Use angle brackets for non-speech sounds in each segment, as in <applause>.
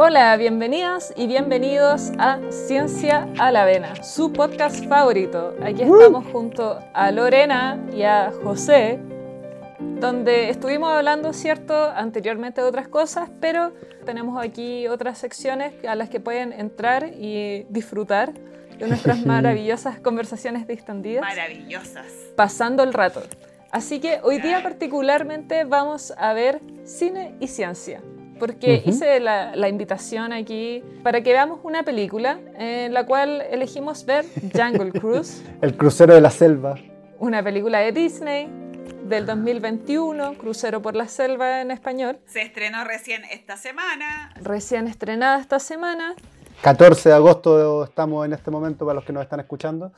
Hola, bienvenidas y bienvenidos a Ciencia a la Vena, su podcast favorito. Aquí estamos junto a Lorena y a José, donde estuvimos hablando, cierto, anteriormente de otras cosas, pero tenemos aquí otras secciones a las que pueden entrar y disfrutar de nuestras <laughs> maravillosas conversaciones distendidas. Maravillosas. Pasando el rato. Así que hoy día particularmente vamos a ver cine y ciencia porque hice la, la, invitación aquí para que veamos una película en la cual elegimos ver Jungle <laughs> Cruise. El crucero de la selva. Una película de Disney del 2021, Crucero por la Selva en español. Se estrenó recién esta semana. Recién estrenada esta semana. 14 de agosto estamos en este momento para los que nos están escuchando.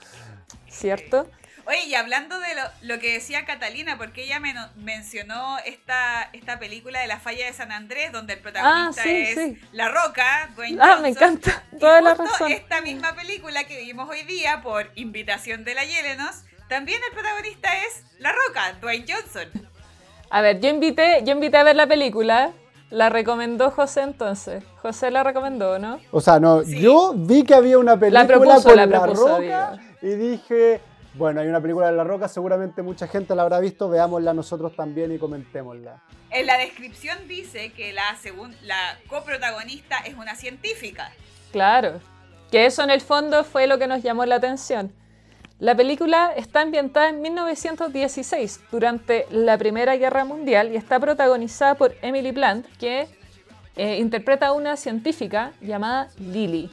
¿Cierto? Oye, y hablando de lo, que decía Catalina, porque ella mencionó esta, esta película de la falla de San Andrés, donde el protagonista ah, es La Roca, Dwayne Ah, me encanta. Toda la razón. Esta misma película que vimos hoy día por invitación de la Yelenos, también el protagonista es La Roca, Dwayne Johnson. A ver, yo invité, yo invité a ver la película. La recomendó José entonces. José la recomendó, ¿no? O sea, no, yo vi que había una película la con la, Roca y dije, bueno, hay una película de La Roca, seguramente mucha gente la habrá visto, veámosla nosotros también y comentémosla. En la descripción dice que la, la coprotagonista es una científica. Claro, que eso en el fondo fue lo que nos llamó la atención. La película está ambientada en 1916, durante la Primera Guerra Mundial, y está protagonizada por Emily Blunt, que eh, interpreta a una científica llamada Lily.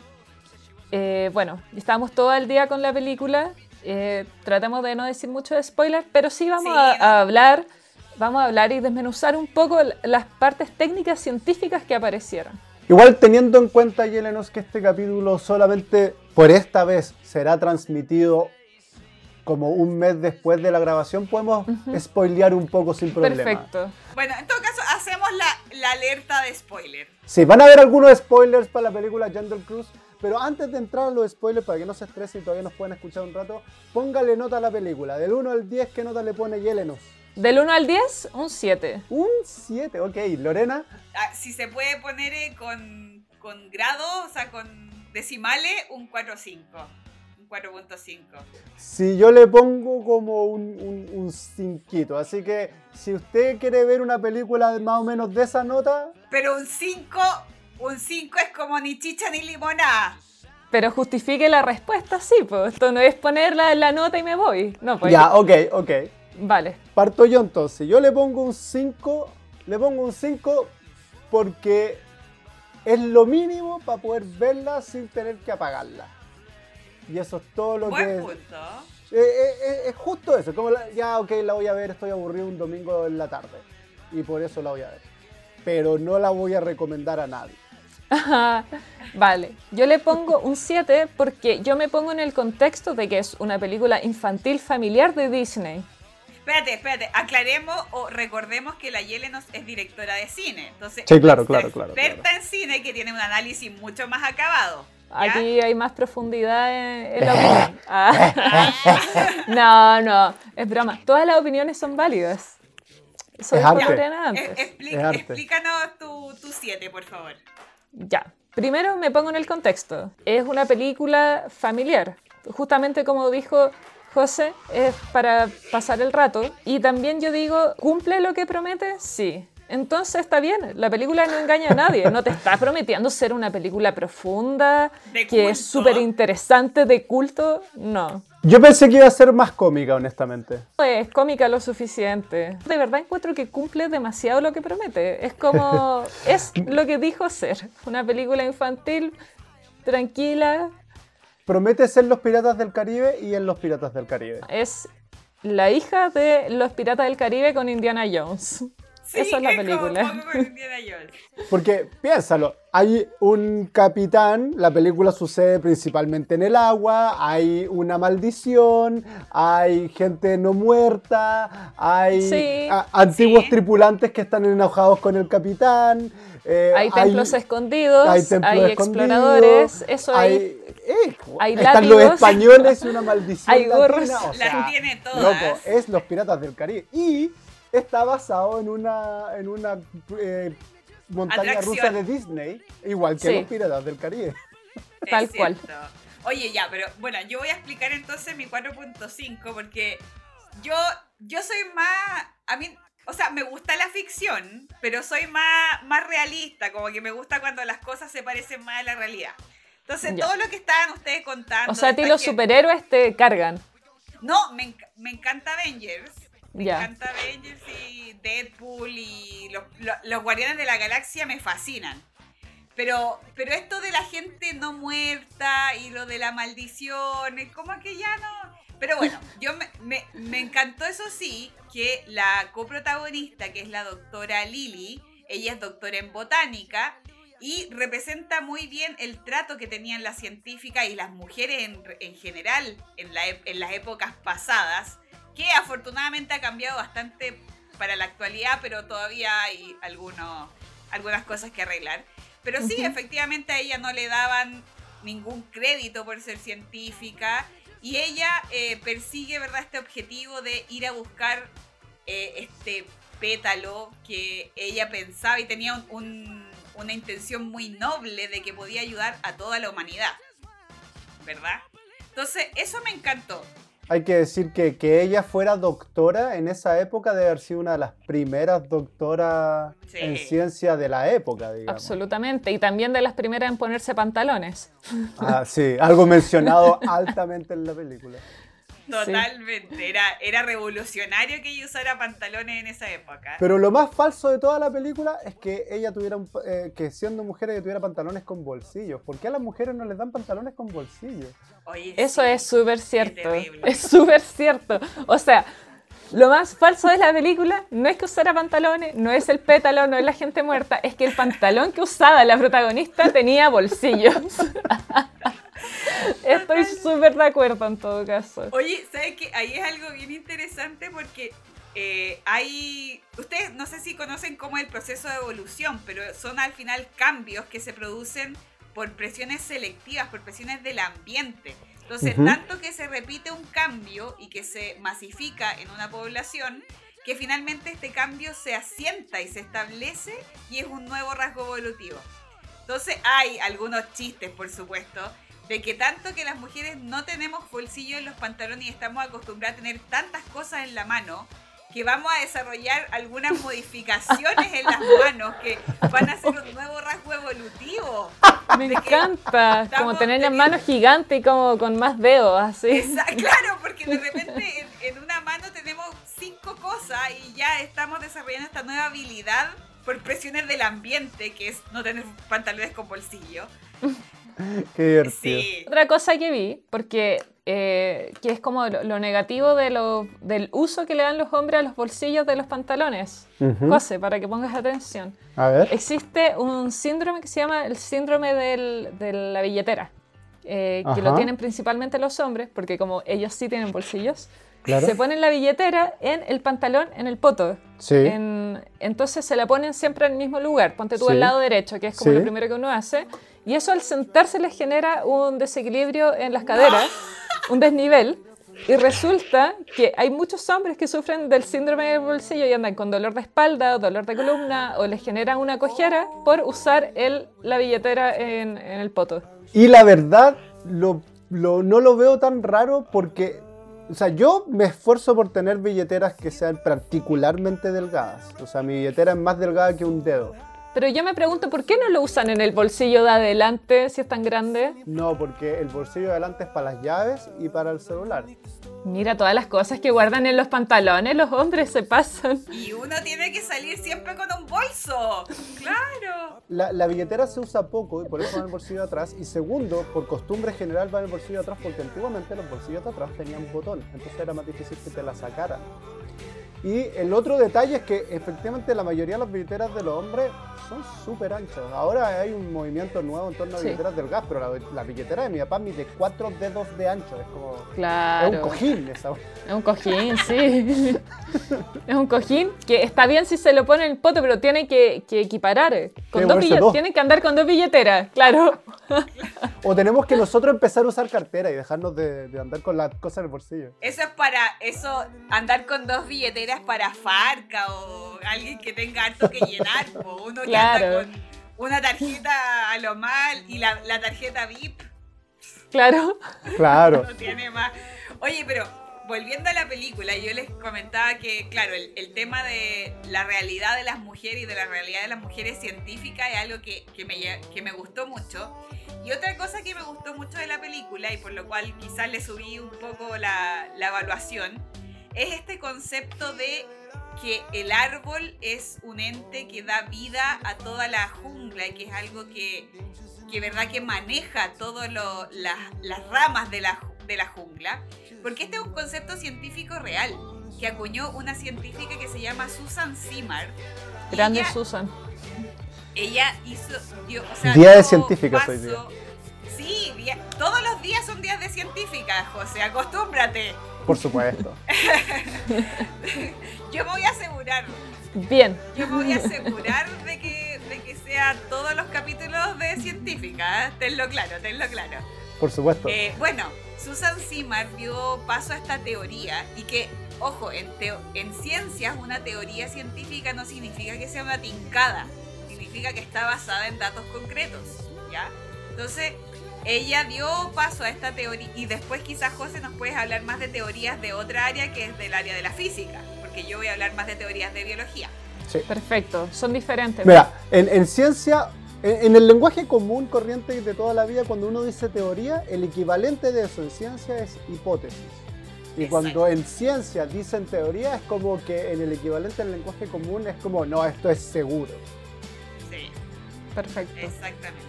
Eh, bueno, estábamos todo el día con la película eh, tratemos de no decir mucho de spoiler, pero sí vamos a, hablar, vamos a hablar y desmenuzar un poco las partes técnicas científicas que aparecieron. Igual teniendo en cuenta, Yelenos, que este capítulo solamente por esta vez será transmitido como un mes después de la grabación, podemos spoilear un poco sin problema. Perfecto. Bueno, en todo caso, hacemos la, la alerta de spoiler. Sí, van a haber algunos spoilers para la película Jungle Cruise, pero antes de entrar a los spoilers, para que no se estresen y todavía nos puedan escuchar un rato, póngale nota a la película. Del 1 al 10, ¿qué nota le pone Yelenos? Del 1 al 10, un 7. Un 7, ok. Lorena. Ah, si se puede poner eh, con, con grado, o sea, con decimales, un 4-5. Un 4.5. Si yo le pongo como un, un, 5, así que si usted quiere ver una película más o menos de esa nota... Pero un 5 un 5 es como ni chicha ni limonada. Pero justifique la respuesta, sí, pues. Esto no es ponerla en la nota y me voy. No, pues. Ya, ok, ok. Vale. Parto yo entonces. Yo le pongo un 5. Le pongo un 5 porque es lo mínimo para poder verla sin tener que apagarla. Y eso es todo lo Buen que. Punto. Eh, eh, eh, es justo eso. Como ya, ok, la voy a ver, estoy aburrido un domingo en la tarde. Y por eso la voy a ver. Pero no la voy a recomendar a nadie <laughs> vale, yo le pongo un 7 porque yo me pongo en el contexto de que es una película infantil familiar de Disney. Espérate, espérate, aclaremos o recordemos que la Yelenos es directora de cine. Entonces, sí, claro, claro, claro. Experta en cine que tiene un análisis mucho más acabado. Aquí hay más profundidad en, la <laughs> opinión. Ah. <laughs> no, no, es broma. Todas las opiniones son válidas. Soy es arte. Explícanos tu 7, por favor. Ya, primero me pongo en el contexto. Es una película familiar. Justamente como dijo José, es para pasar el rato. Y también yo digo, ¿cumple lo que promete? Sí. Entonces está bien, la película no engaña a nadie, no te está prometiendo ser una película profunda, que es súper interesante, de culto, no. Yo pensé que iba a ser más cómica, honestamente. Es cómica lo suficiente. De verdad encuentro que cumple demasiado lo que promete. Es como, <laughs> es lo que dijo ser, una película infantil, tranquila. Promete ser los Piratas del Caribe y en los Piratas del Caribe. Es la hija de los Piratas del Caribe con Indiana Jones. Esa es la película. Porque piénsalo, hay un capitán, la película sucede principalmente en el agua, hay una maldición, hay gente no muerta, hay antiguos tripulantes que están enojados con el capitán. Eh, hay templos escondidos, hay, exploradores, eso hay. hay eh, están los españoles y una maldición. Hay gorros. Las tiene todas. Loco, es los piratas del Caribe. Y está basado en una, en una eh, montaña rusa de Disney, igual que Sí. los piratas del Caribe. Es Tal cual. Oye, ya, pero bueno, yo voy a explicar entonces mi 4.5 porque yo, yo soy más, a mí, o sea, me gusta la ficción, pero soy más, más realista, como que me gusta cuando las cosas se parecen más a la realidad. Entonces, Ya. todo lo que estaban ustedes contando... O sea, a ti los gente- superhéroes te cargan. No, me, enc- me encanta Avengers. Me encanta Avengers y Deadpool y los, los- los Guardianes de la Galaxia me fascinan. Pero, pero esto de la gente no muerta y lo de la maldición, es como que ya no... Pero bueno, <laughs> yo me, me- me encantó eso sí, que la coprotagonista, que es la doctora Lily, ella es doctora en botánica y representa muy bien el trato que tenían las científicas y las mujeres en, en general en, la ep- en las épocas pasadas, que afortunadamente ha cambiado bastante para la actualidad, pero todavía hay algunos, algunas cosas que arreglar. Pero sí, efectivamente a ella no le daban ningún crédito por ser científica y ella eh, persigue, ¿verdad?, este objetivo de ir a buscar eh, este pétalo que ella pensaba y tenía un- un- una intención muy noble de que podía ayudar a toda la humanidad, ¿verdad? Entonces, eso me encantó. Hay que decir que, que ella fuera doctora en esa época debe haber sido una de las primeras doctoras Sí. en ciencia de la época, digamos. Absolutamente. Y también de las primeras en ponerse pantalones. Ah, sí, algo mencionado <laughs> altamente en la película. Totalmente. Era, era revolucionario que ella usara pantalones en esa época. Pero lo más falso de toda la película es que ella tuviera, un eh, que siendo mujer ella tuviera pantalones con bolsillos. ¿Por qué a las mujeres no les dan pantalones con bolsillos? Oye, Eso sí. es súper cierto. Es súper cierto. O sea, lo más falso de la película no es que usara pantalones, no es el pétalo, no es la gente muerta, es que el pantalón que usaba la protagonista tenía bolsillos. <laughs> <laughs> Estoy súper de acuerdo en todo caso. Oye, ¿sabes qué? Ahí es algo bien interesante porque eh, hay... Ustedes no sé si conocen cómo es el proceso de evolución, pero son al final cambios que se producen por presiones selectivas, por presiones del ambiente. Entonces, Ujú. tanto que se repite un cambio y que se masifica en una población, que finalmente este cambio se asienta y se establece y es un nuevo rasgo evolutivo. Entonces hay algunos chistes, por supuesto, de que tanto que las mujeres no tenemos bolsillo en los pantalones y estamos acostumbradas a tener tantas cosas en la mano, que vamos a desarrollar algunas <laughs> modificaciones en las manos que van a ser un nuevo rasgo evolutivo. Me encanta, como tener las manos gigantes y como con más dedos, así. <laughs> Claro, porque de repente en, en una mano tenemos cinco cosas y ya estamos desarrollando esta nueva habilidad por presiones del ambiente, que es no tener pantalones con bolsillo. <laughs> Qué divertido. Sí. Otra cosa que vi, porque eh, que es como lo, lo negativo de lo- del uso que le dan los hombres a los bolsillos de los pantalones. Ujú. José, para que pongas atención. A ver. Existe un síndrome que se llama el síndrome del- de la billetera, eh, que Ajá. lo tienen principalmente los hombres, porque como ellos sí tienen bolsillos, Claro. se ponen la billetera en el pantalón, en el poto. Sí. En- entonces se la ponen siempre en el mismo lugar. Ponte tú Sí. al lado derecho, que es como Sí. lo primero que uno hace. Y eso al sentarse les genera un desequilibrio en las caderas, <laughs> un desnivel. Y resulta que hay muchos hombres que sufren del síndrome del bolsillo y andan con dolor de espalda o dolor de columna o les genera una cojera por usar el, la billetera en, en el poto. Y la verdad, lo, lo- no lo veo tan raro porque, o sea, yo me esfuerzo por tener billeteras que sean particularmente delgadas. O sea, mi billetera es más delgada que un dedo. Pero yo me pregunto, ¿por qué no lo usan en el bolsillo de adelante si es tan grande? No, porque el bolsillo de adelante es para las llaves y para el celular. Mira todas las cosas que guardan en los pantalones, los hombres se pasan. Y uno tiene que salir siempre con un bolso. Claro. La, la billetera se usa poco y por eso va en el bolsillo de atrás. Y segundo, por costumbre general va en el bolsillo de atrás porque antiguamente los bolsillos de atrás tenían un botón. Entonces era más difícil que te la sacaran. Y el otro detalle es que efectivamente la mayoría de las billeteras de los hombres son súper anchas. Ahora hay un movimiento nuevo en torno a Sí. billeteras del gas, pero la, la billetera de mi papá mide cuatro dedos de ancho. Es como... Claro. Es un cojín esa. Es un cojín, sí. es un cojín que está bien si se lo pone en el poto, pero tiene que, que equiparar. Con que dos. Tienen que andar con dos billeteras, claro. O tenemos que nosotros empezar a usar cartera y dejarnos de, de andar con las cosas en el bolsillo. Eso es para eso andar con dos billeteras para Farca o alguien que tenga harto que llenar, po. uno que Claro. anda con una tarjeta a lo mal y la, la tarjeta VIP Claro. Claro. no tiene más. Oye, pero volviendo a la película, yo les comentaba que, claro, el, el tema de la realidad de las mujeres y de la realidad de las mujeres científicas es algo que, que me, que me gustó mucho. Y otra cosa que me gustó mucho de la película y por lo cual quizás le subí un poco la, la evaluación, es este concepto de que el árbol es un ente que da vida a toda la jungla y que es algo que, que verdad que maneja todas las, las ramas de la, de la jungla, porque este es un concepto científico real que acuñó una científica que se llama Susan Simard. Grande ella- Susan. ella hizo. dio- o sea, Día de dio científicas hoy todos los días son días de científicas, José, acostúmbrate. Por supuesto. <laughs> Yo me voy a asegurar, Bien. yo me voy a asegurar de que, de que sean todos los capítulos de científica, ¿eh? tenlo claro, tenlo claro. Por supuesto. Eh, bueno, Susan Simard dio paso a esta teoría y que, ojo, en, teo- en ciencias una teoría científica no significa que sea una tincada, significa que está basada en datos concretos, ¿ya? Entonces, ella dio paso a esta teoría y después quizás José nos puedes hablar más de teorías de otra área que es del área de la física, porque yo voy a hablar más de teorías de biología. Sí. Perfecto. Son diferentes. Mira, en, en ciencia, en, en el lenguaje común, corriente de toda la vida, cuando uno dice teoría, el equivalente de eso en ciencia es hipótesis. Y Exacto. cuando en ciencia dicen teoría, es como que en el equivalente al lenguaje común es como, no, esto es seguro. Sí. Perfecto. Exactamente.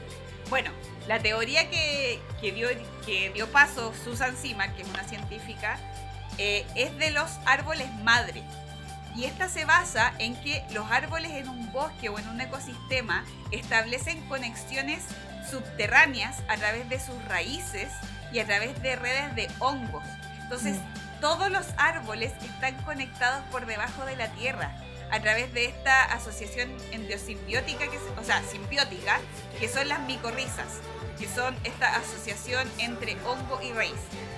Bueno, la teoría que, que dio, que dio paso Susan Simard, que es una científica, eh, es de los árboles madre. Y esta se basa en que los árboles en un bosque o en un ecosistema establecen conexiones subterráneas a través de sus raíces y a través de redes de hongos. Entonces, todos los árboles están conectados por debajo de la tierra a través de esta asociación endosimbiótica, que o sea, simbiótica, que son las micorrizas, que son esta asociación entre hongo y raíz.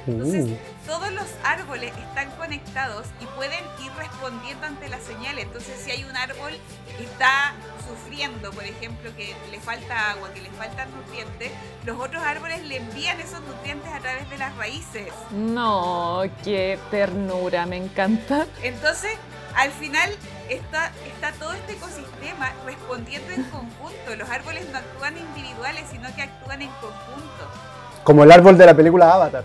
Entonces, Uh, todos los árboles están conectados y pueden ir respondiendo ante las señales. Entonces, si hay un árbol que está sufriendo, por ejemplo, que le falta agua, que le faltan nutrientes, los otros árboles le envían esos nutrientes a través de las raíces. No, qué ternura, me encanta. Entonces, al final está, está todo este ecosistema respondiendo en conjunto. Los árboles no actúan individuales, sino que actúan en conjunto. como el árbol de la película Avatar.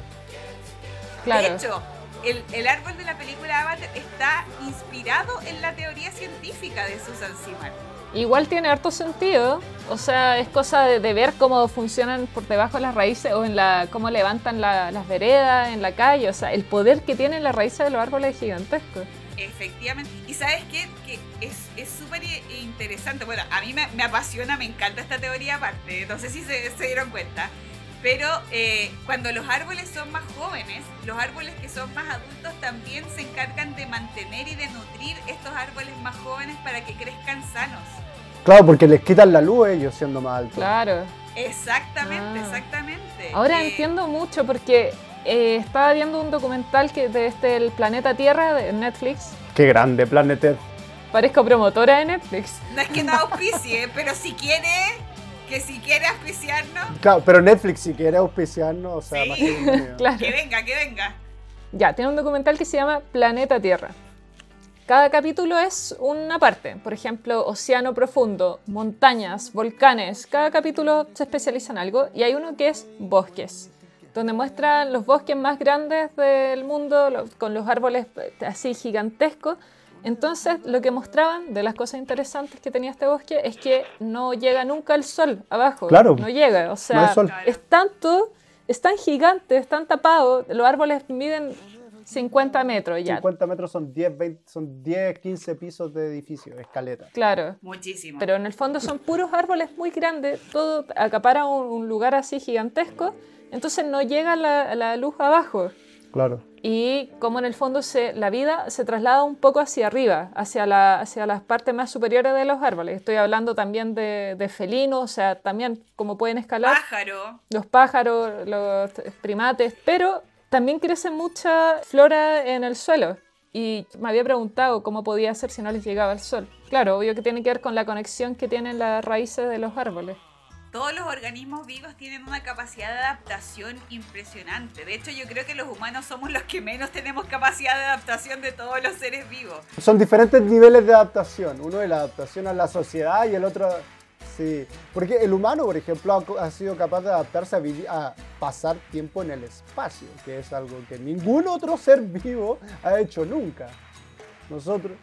Claro. De hecho, el, el árbol de la película Avatar está inspirado en la teoría científica de Susan Simard. Igual tiene harto sentido. O sea, es cosa de, de ver cómo funcionan por debajo de las raíces o en la cómo levantan la- las veredas en la calle. O sea, el poder que tienen las raíces de los árboles es gigantesco. Efectivamente. Y sabes qué? Que es es súper i- interesante. Bueno, a mí me, me apasiona, me encanta esta teoría aparte. No sé si se, se dieron cuenta. Pero eh, cuando los árboles son más jóvenes, los árboles que son más adultos también se encargan de mantener y de nutrir estos árboles más jóvenes para que crezcan sanos. Claro, porque les quitan la luz ellos siendo más altos. Claro. Exactamente, Ah. exactamente. Ahora Eh, entiendo mucho porque eh, estaba viendo un documental que de este el planeta Tierra de Netflix. Qué grande, Planet Earth. Parezco promotora de Netflix. No es que no <laughs> auspicie, pero si quiere, que si quiere auspiciarnos, Claro, pero Netflix si quiere auspiciarnos, o sea, Sí. más que. <laughs> Claro. que venga, que venga. Ya, tiene un documental que se llama Planeta Tierra. Cada capítulo es una parte, por ejemplo, océano profundo, montañas, volcanes. Cada capítulo se especializa en algo y hay uno que es bosques, donde muestran los bosques más grandes del mundo con los árboles eh, así gigantescos. Entonces, lo que mostraban de las cosas interesantes que tenía este bosque es que no llega nunca el sol abajo. Claro. No llega, o sea, es tanto, es tan gigante, es tan tapado, los árboles miden 50 metros ya. 50 metros son 10, 20, son 10, 15 pisos de edificio, escaleta. Claro. Muchísimo. Pero en el fondo son puros árboles muy grandes, todo acapara un, un lugar así gigantesco, entonces no llega la, la luz abajo. Claro. Y como en el fondo se, la vida se traslada un poco hacia arriba, hacia, la, hacia las partes más superiores de los árboles. Estoy hablando también de, de felinos, o sea, también como pueden escalar Pájaro. los pájaros, los primates, pero también crece mucha flora en el suelo. y me había preguntado cómo podía ser si no les llegaba el sol. Claro, obvio que tiene que ver con la conexión que tienen las raíces de los árboles. Todos los organismos vivos tienen una capacidad de adaptación impresionante. De hecho, yo creo que los humanos somos los que menos tenemos capacidad de adaptación de todos los seres vivos. Son diferentes niveles de adaptación. Uno es la adaptación a la sociedad y el otro Sí, porque el humano, por ejemplo, ha, sido capaz de adaptarse a, a, pasar tiempo en el espacio, que es algo que ningún otro <laughs> ser vivo ha hecho nunca. Nosotros,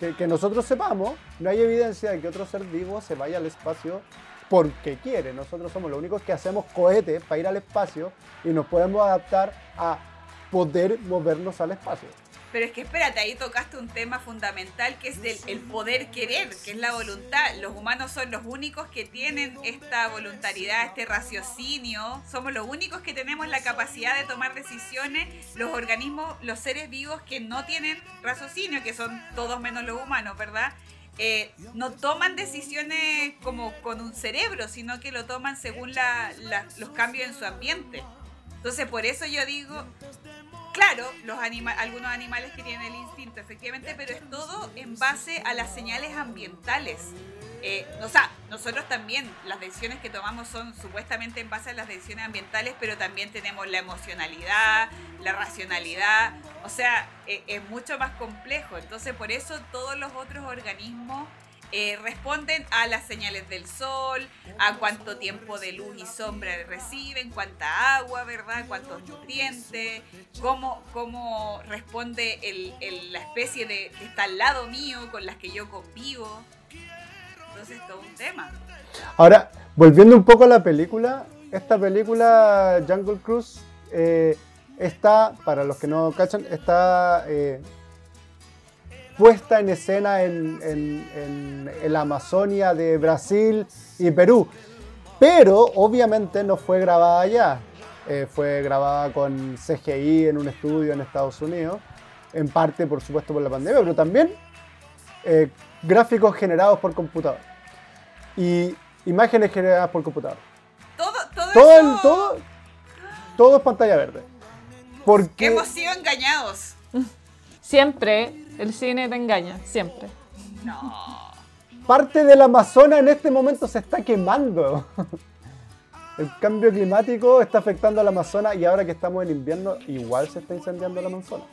que, que nosotros sepamos, no hay evidencia de que otro ser vivo se vaya al espacio porque quiere. Nosotros somos los únicos que hacemos cohetes para ir al espacio y nos podemos adaptar a poder movernos al espacio. Pero es que espérate, ahí tocaste un tema fundamental que es el poder querer, que es la voluntad. Los humanos son los únicos que tienen esta voluntariedad, este raciocinio. Somos los únicos que tenemos la capacidad de tomar decisiones. Los organismos, los seres vivos que no tienen raciocinio, que son todos menos los humanos, ¿verdad? Eh, no toman decisiones como con un cerebro, sino que lo toman según los cambios en su ambiente. Entonces, por eso yo digo, Claro, los algunos animales que tienen el instinto, efectivamente, pero es todo en base a las señales ambientales. Eh, o sea, nosotros también, las decisiones que tomamos son supuestamente en base a las decisiones ambientales, pero también tenemos la emocionalidad, la racionalidad, o sea, eh, es mucho más complejo. Entonces, por eso todos los otros organismos eh, responden a las señales del sol, a cuánto tiempo de luz y sombra reciben, cuánta agua, ¿verdad? Cuántos nutrientes, cómo, cómo responde la especie de, que está al lado mío, con las que yo convivo. Entonces, todo un tema. Ahora, volviendo un poco a la película, esta película Jungle Cruise eh, está, para los que no cachan, está eh, puesta en escena en, en, la Amazonia de Brasil y Perú. Pero obviamente no fue grabada allá. Eh, fue grabada con CGI en un estudio en Estados Unidos. En parte, por supuesto, por la pandemia, pero también eh, gráficos generados por computador. Y imágenes generadas por computador. Todo, todo, todo, todo, todo es pantalla verde. Porque... Hemos sido engañados. Siempre el cine te engaña, siempre. No. Parte del Amazonas en este momento se está quemando. El cambio climático está afectando al Amazonas y ahora que estamos en invierno, igual se está incendiando el Amazonas.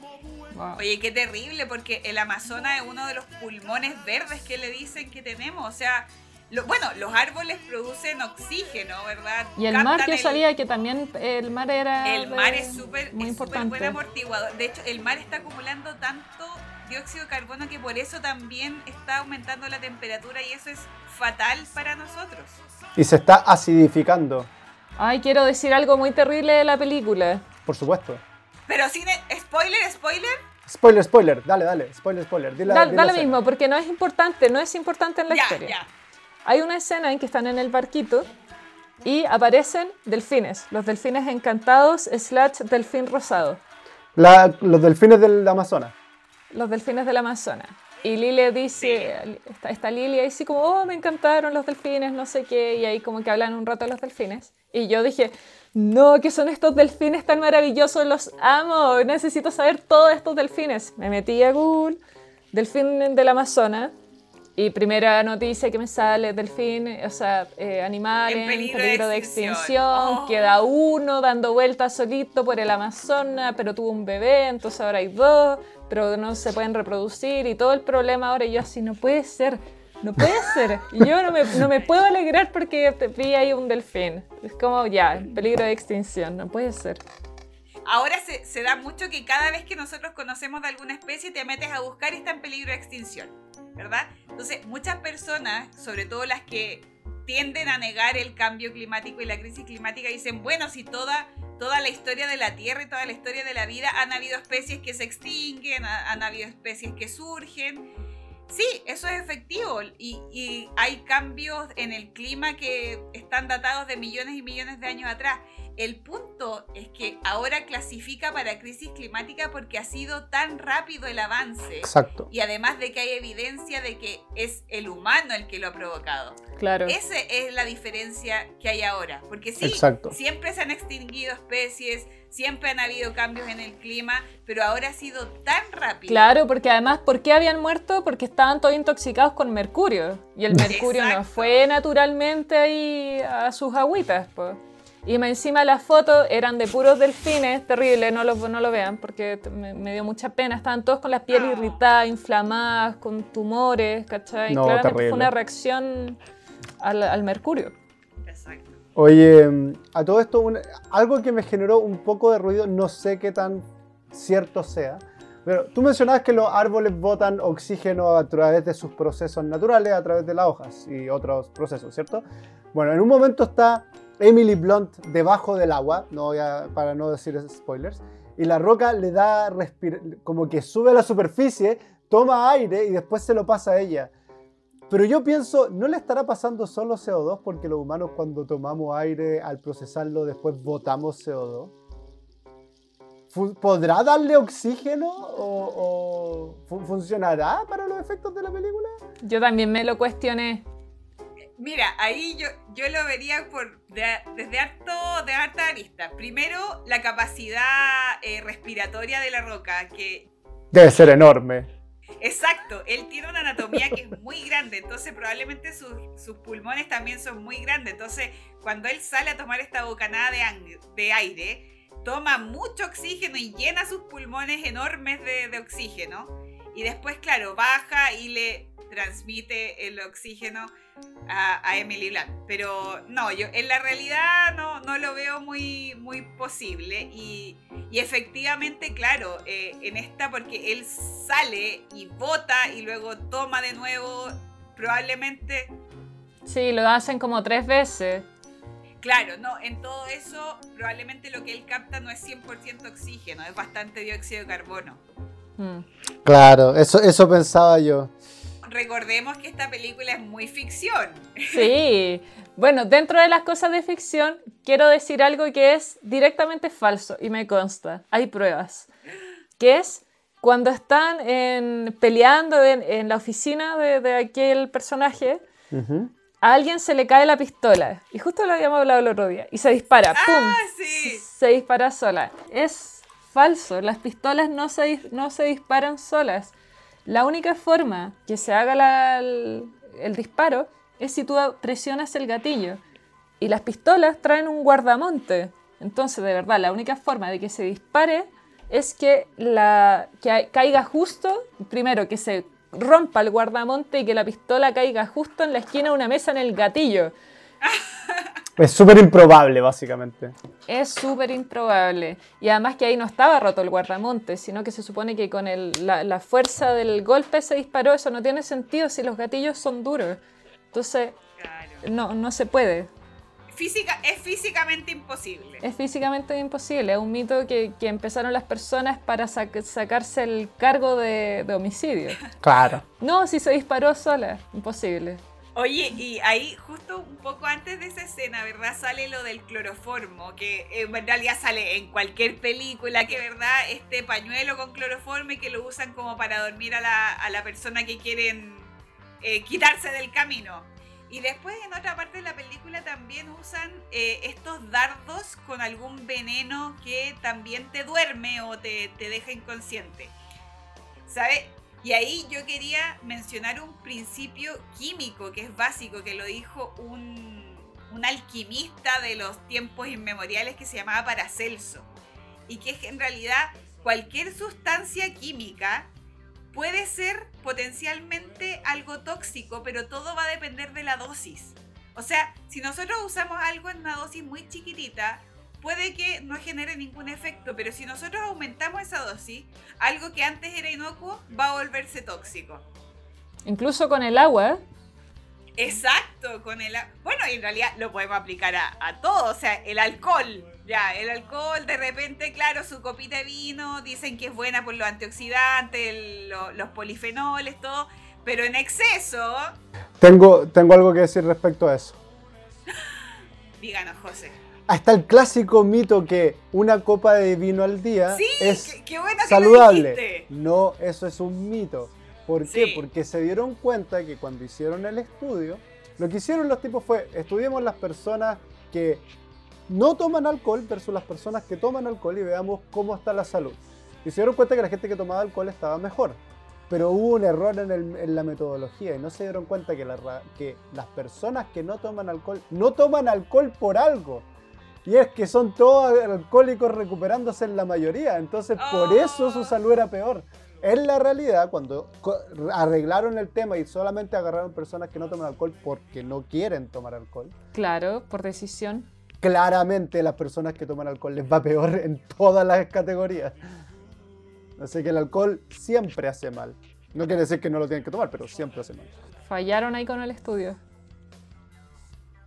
Oye, qué terrible, porque el Amazonas es uno de los pulmones verdes que le dicen que tenemos. O sea, bueno, los árboles producen oxígeno, ¿verdad? Y el mar, yo sabía que también el mar era. El mar es súper buen amortiguador. De hecho, el mar está acumulando tanto dióxido de carbono que por eso también está aumentando la temperatura y eso es fatal para nosotros. Y se está acidificando. Ay, quiero decir algo muy terrible de la película. Por supuesto. Pero sin spoiler, spoiler. Spoiler, spoiler, dale, dale, spoiler, spoiler. da, lo mismo, porque no es importante, no es importante en la historia. Hay una escena en que están en el barquito y aparecen delfines, los delfines encantados slash delfín rosado. los delfines del Amazonas los delfines del Amazonas. Y Lilia dice, está, está Lilia así como, oh, me encantaron los delfines, no sé qué, y ahí como que hablan un rato de los delfines. Y yo dije, no, ¿qué son estos delfines tan maravillosos? Los amo, necesito saber todos estos delfines. Me metí a Google, delfín del Amazonas, y primera noticia que me sale, delfín, o sea, eh, animal en peligro, de extinción. Oh. Queda uno dando vueltas solito por el Amazonas, pero tuvo un bebé, entonces ahora hay dos, pero no se pueden reproducir y todo el problema ahora yo así, no puede ser, no puede ser. yo no me, no me puedo alegrar porque vi ahí un delfín. Es como ya, en peligro de extinción, no puede ser. Ahora se, se da mucho que cada vez que nosotros conocemos de alguna especie te metes a buscar y está en peligro de extinción. ¿Verdad? Entonces, muchas personas, sobre todo las que tienden a negar el cambio climático y la crisis climática, dicen, bueno, si toda, toda la historia de la Tierra y toda la historia de la vida han habido especies que se extinguen, han habido especies que surgen. Sí, eso es efectivo y, y, hay cambios en el clima que están datados de millones y millones de años atrás. El punto es que ahora clasifica para crisis climática porque ha sido tan rápido el avance. Exacto. Y además de que hay evidencia de que es el humano el que lo ha provocado. Claro. Esa es la diferencia que hay ahora. Porque sí, Exacto. siempre se han extinguido especies, siempre han habido cambios en el clima, pero ahora ha sido tan rápido. Claro, porque además, ¿por qué habían muerto? Porque estaban todos intoxicados con mercurio. Y el mercurio no fue naturalmente ahí a sus agüitas, pues. Y más encima las fotos eran de puros delfines, terrible, no lo, no lo vean porque me, me dio mucha pena. Estaban todos con la piel Ah. irritada, inflamadas, con tumores, ¿cachai? No, Claramente terrible. fue una reacción al, al mercurio. Exacto. Oye, mm, a todo esto, un- algo que me generó un poco de ruido, no sé qué tan cierto sea, pero tú mencionabas que los árboles botan oxígeno a través de sus procesos naturales, a través de las hojas y otros procesos, ¿cierto? Bueno, en un momento está Emily Blunt debajo del agua, no para no decir spoilers, y la roca le da como que sube a la superficie, toma aire y después se lo pasa a ella. Pero yo pienso, ¿no le estará pasando solo CO2 porque los humanos cuando tomamos aire al procesarlo después botamos CO2? Fu- ¿Podrá darle oxígeno o, o fu- funcionará para los efectos de la película? Yo también me lo cuestioné. Mira, ahí yo, yo lo vería por, de- desde harto, de harta arista. Primero, la capacidad eh, respiratoria de la roca, que Debe ser enorme. Exacto, él tiene una anatomía que es muy grande, entonces probablemente sus, sus pulmones también son muy grandes. Entonces, cuando él sale a tomar esta bocanada de, de aire, toma mucho oxígeno y llena sus pulmones enormes de, de oxígeno. Y después, claro, baja y le transmite el oxígeno a, a Emily Blunt. Pero no, yo en la realidad no, no lo veo muy, muy posible. Y, y efectivamente, claro, eh, en esta, porque él sale y bota y luego toma de nuevo, probablemente, Sí, lo hacen como tres veces. claro, no, en todo eso, probablemente lo que él capta no es 100% oxígeno, es bastante dióxido de carbono. Mm. Claro, eso, eso pensaba yo. Recordemos que esta película es muy ficción. <laughs> Sí, bueno, dentro de las cosas de ficción, quiero decir algo que es directamente falso y me consta, hay pruebas, que es cuando están en- peleando en, en la oficina de, de aquel personaje, a alguien se le cae la pistola, y justo lo habíamos hablado el otro día, y se dispara, ¡pum! Ah, sí. Se dispara sola. Es falso, las pistolas no se, no se disparan solas. La única forma que se haga el disparo es si tú presionas el gatillo. Y las pistolas traen un guardamonte. Entonces, de verdad, la única forma de que se dispare es que, la, que caiga justo, primero que se rompa el guardamonte y que la pistola caiga justo en la esquina de una mesa en el gatillo. Es súper improbable, básicamente. Es súper improbable. Y además que ahí no estaba roto el guardamonte, sino que se supone que con el- la, la fuerza del golpe se disparó. Eso no tiene sentido si los gatillos son duros. Entonces, Claro. no, no se puede. Física, es físicamente imposible. Es físicamente imposible. Es un mito que, que empezaron las personas para sac- sacarse el cargo de, de homicidio. Claro. No, si se disparó sola. Imposible. Oye, y ahí justo un poco antes de esa escena, ¿verdad? Sale lo del cloroformo, que en realidad sale en cualquier película, que ¿verdad? Este pañuelo con cloroformo que lo usan como para dormir a la, a la persona que quieren eh, quitarse del camino. Y después en otra parte de la película también usan eh, estos dardos con algún veneno que también te duerme o te, te deja inconsciente. ¿Sabes? Y ahí yo quería mencionar un principio químico que es básico, que lo dijo un, un alquimista de los tiempos inmemoriales que se llamaba Paracelso. Y que es que en realidad cualquier sustancia química puede ser potencialmente algo tóxico, pero todo va a depender de la dosis. O sea, si nosotros usamos algo en una dosis muy chiquitita, puede que no genere ningún efecto, pero si nosotros aumentamos esa dosis, algo que antes era inocuo va a volverse tóxico. Incluso con el agua. Exacto, con el... a- Bueno, y en realidad lo podemos aplicar a, a todo, o sea, el alcohol, ya, el alcohol de repente, claro, su copita de vino, dicen que es buena por los antioxidantes, el- lo- los polifenoles, todo, pero en exceso, Tengo, tengo algo que decir respecto a eso. díganos, José. Hasta el clásico mito que una copa de vino al día Sí, es qué, qué bueno que lo saludable. No, eso es un mito. ¿Por qué? Porque se dieron cuenta que cuando hicieron el estudio, lo que hicieron los tipos fue, estudiemos las personas que no toman alcohol versus las personas que toman alcohol y veamos cómo está la salud. Y se dieron cuenta que la gente que tomaba alcohol estaba mejor. Pero hubo un error en, el- en la metodología y no se dieron cuenta que, la que las personas que no toman alcohol no toman alcohol por algo. Y es que son todos alcohólicos recuperándose en la mayoría. Entonces, por eso su salud era peor. En la realidad, cuando arreglaron el tema y solamente agarraron personas que no toman alcohol porque no quieren tomar alcohol, Claro, por decisión. claramente las personas que toman alcohol les va peor en todas las categorías. Así que el alcohol siempre hace mal. No quiere decir que no lo tienen que tomar, pero siempre hace mal. Fallaron ahí con el estudio.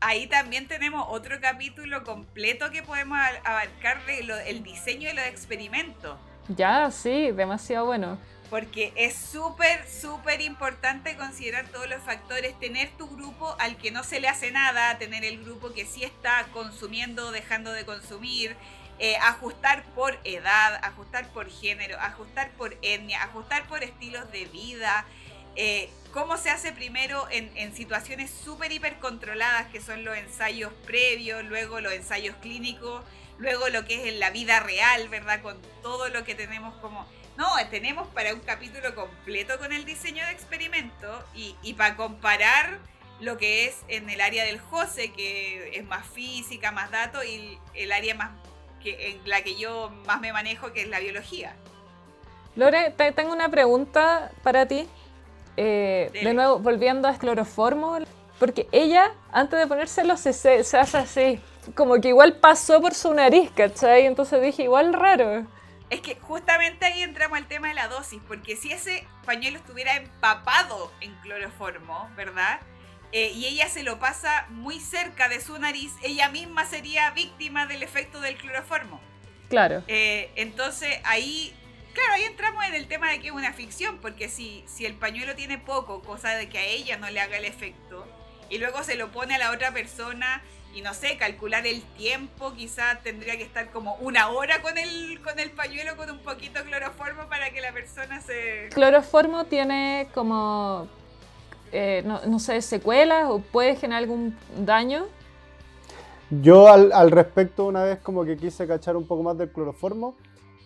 Ahí también tenemos otro capítulo completo que podemos abarcar el diseño de los experimentos. Ya, sí, demasiado bueno. Porque es súper, súper importante considerar todos los factores, tener tu grupo al que no se le hace nada, tener el grupo que sí está consumiendo o dejando de consumir, eh, ajustar por edad, ajustar por género, ajustar por etnia, ajustar por estilos de vida. Eh, ¿Cómo se hace primero en, situaciones súper hiper controladas que son los ensayos previos, luego los ensayos clínicos, luego lo que es en la vida real, ¿verdad? Con todo lo que tenemos como... No, tenemos para un capítulo completo con el diseño de experimento y, para comparar lo que es en el área del José, que es más física, más datos, y el área más en la que yo más me manejo, que es la biología. Lore, te- tengo una pregunta para ti. Eh, de nuevo, volviendo a cloroformo, porque ella, antes de ponérselo, se, se, se hace así. Como que igual pasó por su nariz, ¿cachai? Entonces dije, igual raro. Es que justamente ahí entramos al tema de la dosis, porque si ese pañuelo estuviera empapado en cloroformo, ¿verdad? Eh, y ella se lo pasa muy cerca de su nariz, ella misma sería víctima del efecto del cloroformo. Claro. Eh, entonces ahí, claro, ahí entramos en el tema de que es una ficción, porque si, si el pañuelo tiene poco, cosa de que a ella no le haga el efecto, y luego se lo pone a la otra persona, y no sé, calcular el tiempo, quizás tendría que estar como una hora con el, con el pañuelo con un poquito de cloroformo para que la persona se... Cloroformo tiene como, eh, no, no sé, secuelas o puede generar algún daño. Yo al, al respecto una vez como que quise cachar un poco más del cloroformo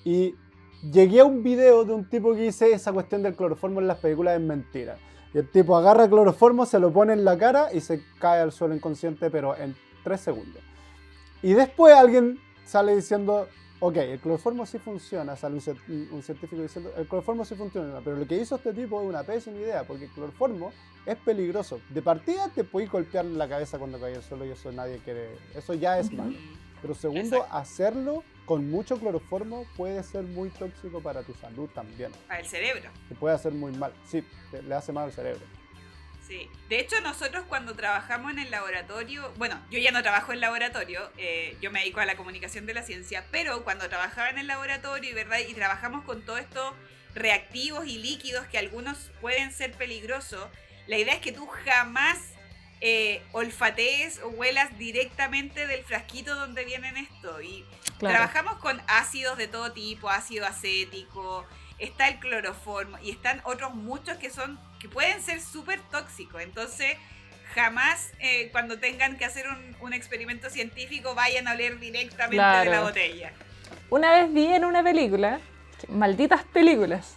y llegué a un video de un tipo que dice esa cuestión del cloroformo en las películas es mentira. Y el tipo agarra cloroformo, se lo pone en la cara y se cae al suelo inconsciente, pero en 3 segundos. Y después alguien sale diciendo, ok, el cloroformo sí funciona, sale un, un científico diciendo, el cloroformo sí funciona, pero lo que hizo este tipo es una pésima idea, porque el cloroformo es peligroso. De partida te puedes golpear la cabeza cuando caes al suelo y eso nadie quiere, eso ya es malo. Pero segundo, hacerlo con mucho cloroformo puede ser muy tóxico para tu salud también. Para el cerebro. Te puede hacer muy mal. Sí, te- le hace mal al cerebro. Sí. De hecho, nosotros cuando trabajamos en el laboratorio, bueno, yo ya no trabajo en laboratorio, eh, yo me dedico a la comunicación de la ciencia, pero cuando trabajaba en el laboratorio, ¿verdad? Y trabajamos con todos estos reactivos y líquidos que algunos pueden ser peligrosos, la idea es que tú jamás eh, olfatees o huelas directamente del frasquito donde vienen esto. Y Claro. Trabajamos con ácidos de todo tipo, ácido acético, está el cloroformo y están otros muchos que son que pueden ser súper tóxicos. Entonces, jamás eh, cuando tengan que hacer un, un experimento científico vayan a oler directamente de la botella. Una vez vi en una película, malditas películas,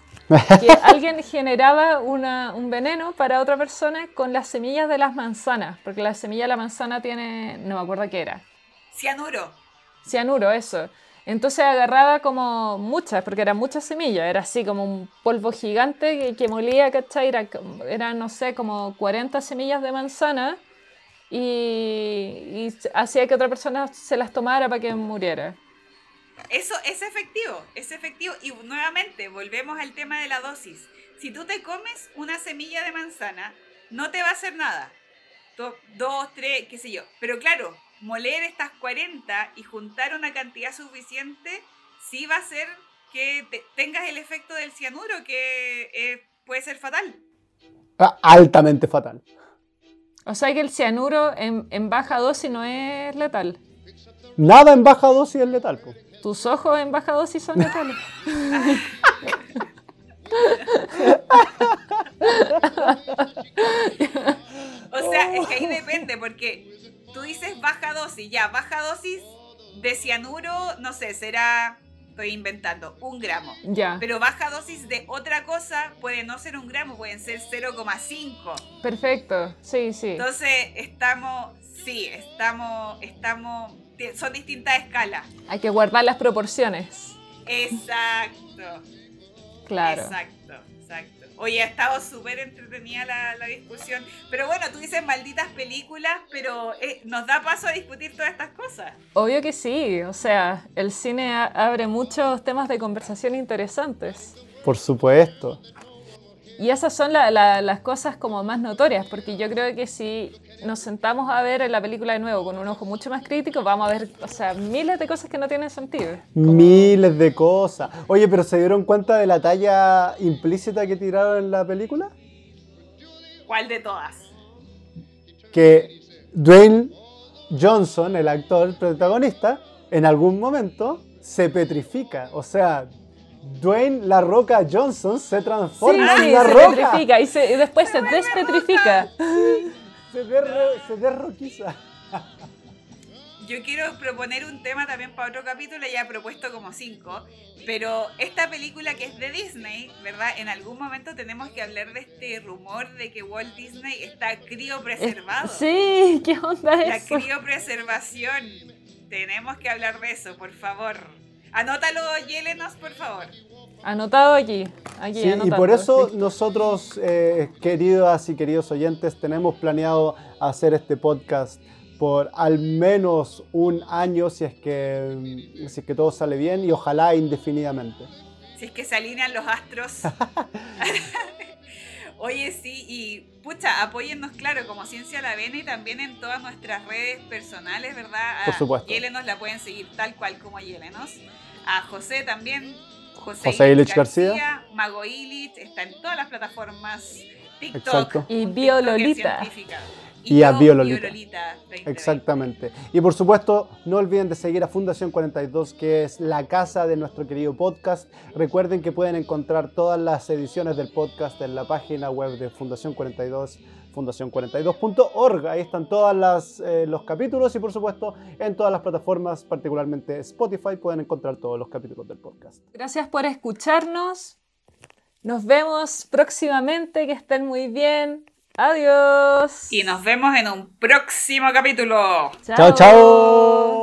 que alguien generaba una- un veneno para otra persona con las semillas de las manzanas, porque la semilla de la manzana tiene, no me acuerdo qué era, Cianuro. cianuro, eso. Entonces agarraba como muchas, porque eran muchas semillas, era así como un polvo gigante que, que molía, ¿cachai? Era, no sé, como 40 semillas de manzana y, y hacía que otra persona se las tomara para que muriera. Eso es efectivo, es efectivo. Y nuevamente, volvemos al tema de la dosis. Si tú te comes una semilla de manzana, no te va a hacer nada. Do- dos, tres, qué sé yo. Pero claro, moler estas 40 y juntar una cantidad suficiente, sí va a hacer que te- tengas el efecto del cianuro, que eh, puede ser fatal. Ah, altamente fatal. O sea que el cianuro en, en baja dosis no es letal. Nada en baja dosis es letal. po. Tus ojos en baja dosis son letales. O sea, es que ahí depende, porque tú dices baja dosis, ya, baja dosis de cianuro, no sé, será, estoy inventando, un gramo. ya. Pero baja dosis de otra cosa puede no ser un gramo, pueden ser 0,5. Perfecto. Sí, sí. Entonces, estamos, sí, estamos, estamos, son distintas escalas. Hay que guardar las proporciones. Exacto. Claro. Exacto, exacto. Oye, ha estado súper entretenida la, la discusión. Pero bueno, tú dices malditas películas, pero eh, nos da paso a discutir todas estas cosas. Obvio que sí. O sea, el cine abre muchos temas de conversación interesantes. Por supuesto. Y esas son la- la- las cosas como más notorias, porque yo creo que si nos sentamos a ver la película de nuevo con un ojo mucho más crítico, vamos a ver, o sea, miles de cosas que no tienen sentido. Como- Miles de cosas. Oye, pero ¿se dieron cuenta de la talla implícita que tiraron en la película? ¿Cuál de todas? Que Dwayne Johnson, el actor protagonista, en algún momento se petrifica. O sea, Dwayne La Roca Johnson se transforma sí, en La se Roca. petrifica y, se- y después se despetrifica. Se, derro- se derroquiza. Yo quiero proponer un tema también para otro capítulo, ya he propuesto como cinco, pero esta película que es de Disney, ¿verdad? En algún momento tenemos que hablar de este rumor de que Walt Disney está criopreservado. Sí, ¿qué onda La eso? criopreservación. Tenemos que hablar de eso, por favor. Anótalo, Yelenos, por favor. Anotado aquí. aquí Sí, y por eso nosotros, eh, queridas y queridos oyentes, tenemos planeado hacer este podcast por al menos un año, si es que, si es que todo sale bien, y ojalá indefinidamente. Si es que se alinean los astros. <laughs> Oye, sí, y pucha, apóyennos, claro, como Ciencia a la Vena y también en todas nuestras redes personales, ¿verdad? Por A supuesto. Yelenos la pueden seguir tal cual como Yelenos. A José también. José, José Illich García. Mago Illich, está en todas las plataformas. TikTok. Exacto. Y un Científica. Y a yo, Bio Lolita. 2020. Exactamente. Y por supuesto, no olviden de seguir a Fundación 42, que es la casa de nuestro querido podcast. Recuerden que pueden encontrar todas las ediciones del podcast en la página web de Fundación 42, fundación42.org. Ahí están todos los capítulos y por supuesto en todas las plataformas, particularmente Spotify, pueden encontrar todos los capítulos del podcast. Gracias por escucharnos. Nos vemos próximamente. Que estén muy bien. Adiós. Y nos vemos en un próximo capítulo. Chao, chao.